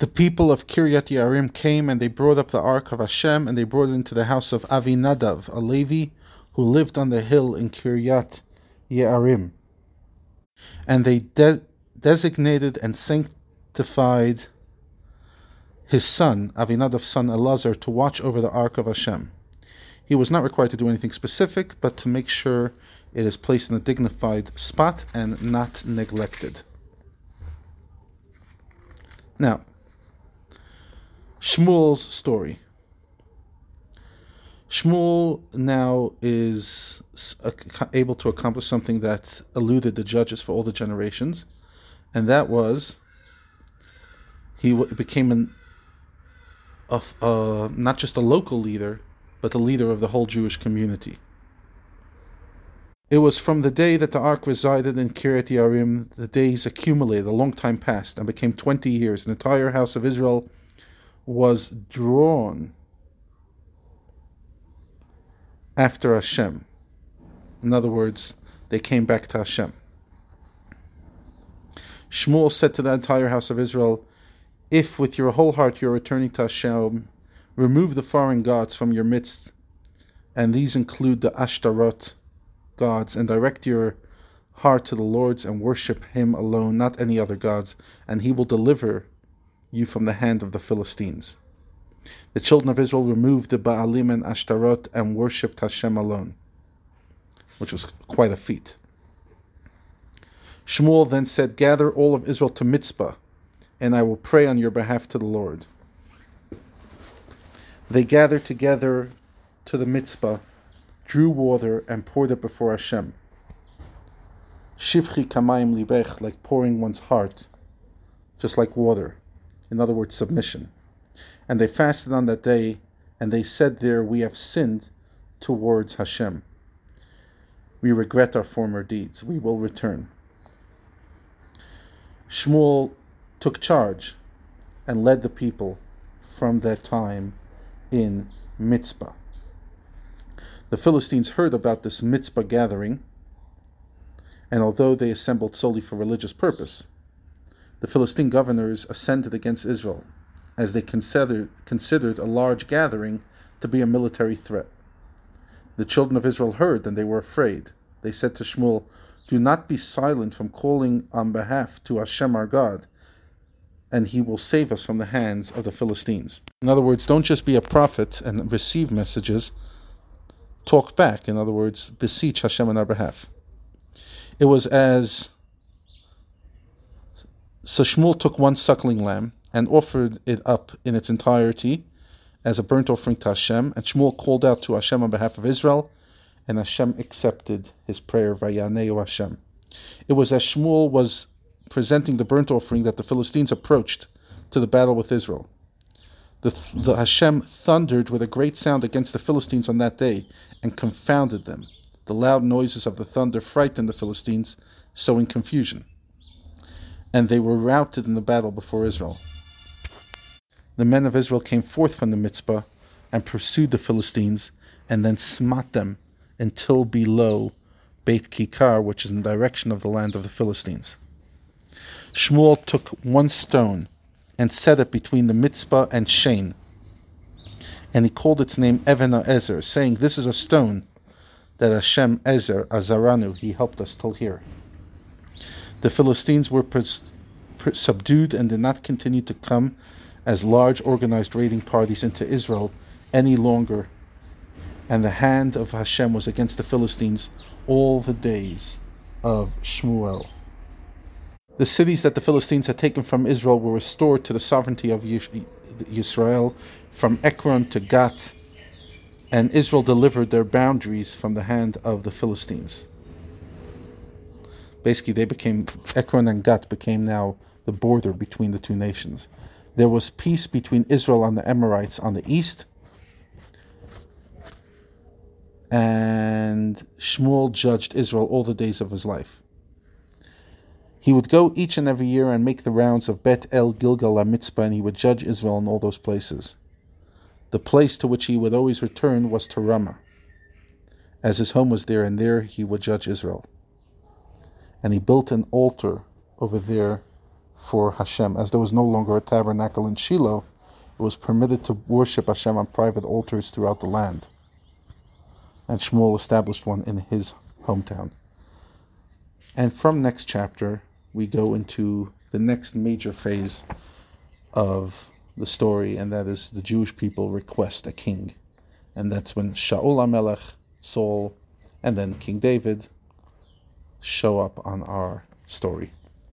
The people of Kiryat Yarim came and they brought up the ark of Hashem and they brought it into the house of Avinadav, a Levi who lived on the hill in Kiryat Yarim. And they de- designated and sanctified his son, Avinadav's son Elazar, to watch over the ark of Hashem. He was not required to do anything specific, but to make sure it is placed in a dignified spot and not neglected. Now, Shmuel's story. Shmuel now is able to accomplish something that eluded the judges for all the generations, and that was he became an, a, not just a local leader, but the leader of the whole Jewish community. It was from the day that the ark resided in Kiryat Yarim, the days accumulated, a long time passed, and became 20 years. The entire house of Israel was drawn after Hashem. In other words, they came back to Hashem. Shmuel said to the entire house of Israel, If with your whole heart you're returning to Hashem, Remove the foreign gods from your midst, and these include the Ashtaroth gods, and direct your heart to the Lord's and worship him alone, not any other gods, and he will deliver you from the hand of the Philistines. The children of Israel removed the Baalim and Ashtaroth and worshipped Hashem alone, which was quite a feat. Shmuel then said, Gather all of Israel to Mitzpah, and I will pray on your behalf to the Lord. They gathered together to the Mitzpah, drew water, and poured it before Hashem. Shivchi kamayim libech, like pouring one's heart, just like water. In other words, submission. And they fasted on that day, and they said there, We have sinned towards Hashem. We regret our former deeds. We will return. Shmuel took charge and led the people from that time in Mitzpah. The Philistines heard about this Mitzpah gathering, and although they assembled solely for religious purpose, the Philistine governors ascended against Israel, as they considered, considered a large gathering to be a military threat. The children of Israel heard, and they were afraid. They said to Shmuel, Do not be silent from calling on behalf to Hashem our God, and he will save us from the hands of the Philistines. In other words, don't just be a prophet and receive messages, talk back. In other words, beseech Hashem on our behalf. It was as so Shmuel took one suckling lamb and offered it up in its entirety as a burnt offering to Hashem, and Shmuel called out to Hashem on behalf of Israel, and Hashem accepted his prayer, Vayaneu Hashem. It was as Shmuel was presenting the burnt offering that the Philistines approached to the battle with Israel. The, the Hashem thundered with a great sound against the Philistines on that day and confounded them. The loud noises of the thunder frightened the Philistines, sowing confusion. And they were routed in the battle before Israel. The men of Israel came forth from the Mitzpah and pursued the Philistines and then smote them until below Beit Kikar, which is in the direction of the land of the Philistines. Shmuel took one stone and set it between the mitzpah and Shen. And he called its name Even Ezer, saying, This is a stone that Hashem Ezer, Azaranu, he helped us till here. The Philistines were pres- pres- subdued and did not continue to come as large organized raiding parties into Israel any longer. And the hand of Hashem was against the Philistines all the days of Shmuel. The cities that the Philistines had taken from Israel were restored to the sovereignty of Israel from Ekron to Gath, and Israel delivered their boundaries from the hand of the Philistines. Basically, they became Ekron and Gath became now the border between the two nations. There was peace between Israel and the Amorites on the east, and Shmuel judged Israel all the days of his life. He would go each and every year and make the rounds of Bet El Gilgal and Mitzpah, and he would judge Israel in all those places. The place to which he would always return was to Ramah, as his home was there, and there he would judge Israel. And he built an altar over there for Hashem. As there was no longer a tabernacle in Shiloh, it was permitted to worship Hashem on private altars throughout the land. And Shmuel established one in his hometown. And from next chapter, we go into the next major phase of the story, and that is the Jewish people request a king. And that's when Shaul HaMelech, Saul, and then King David show up on our story.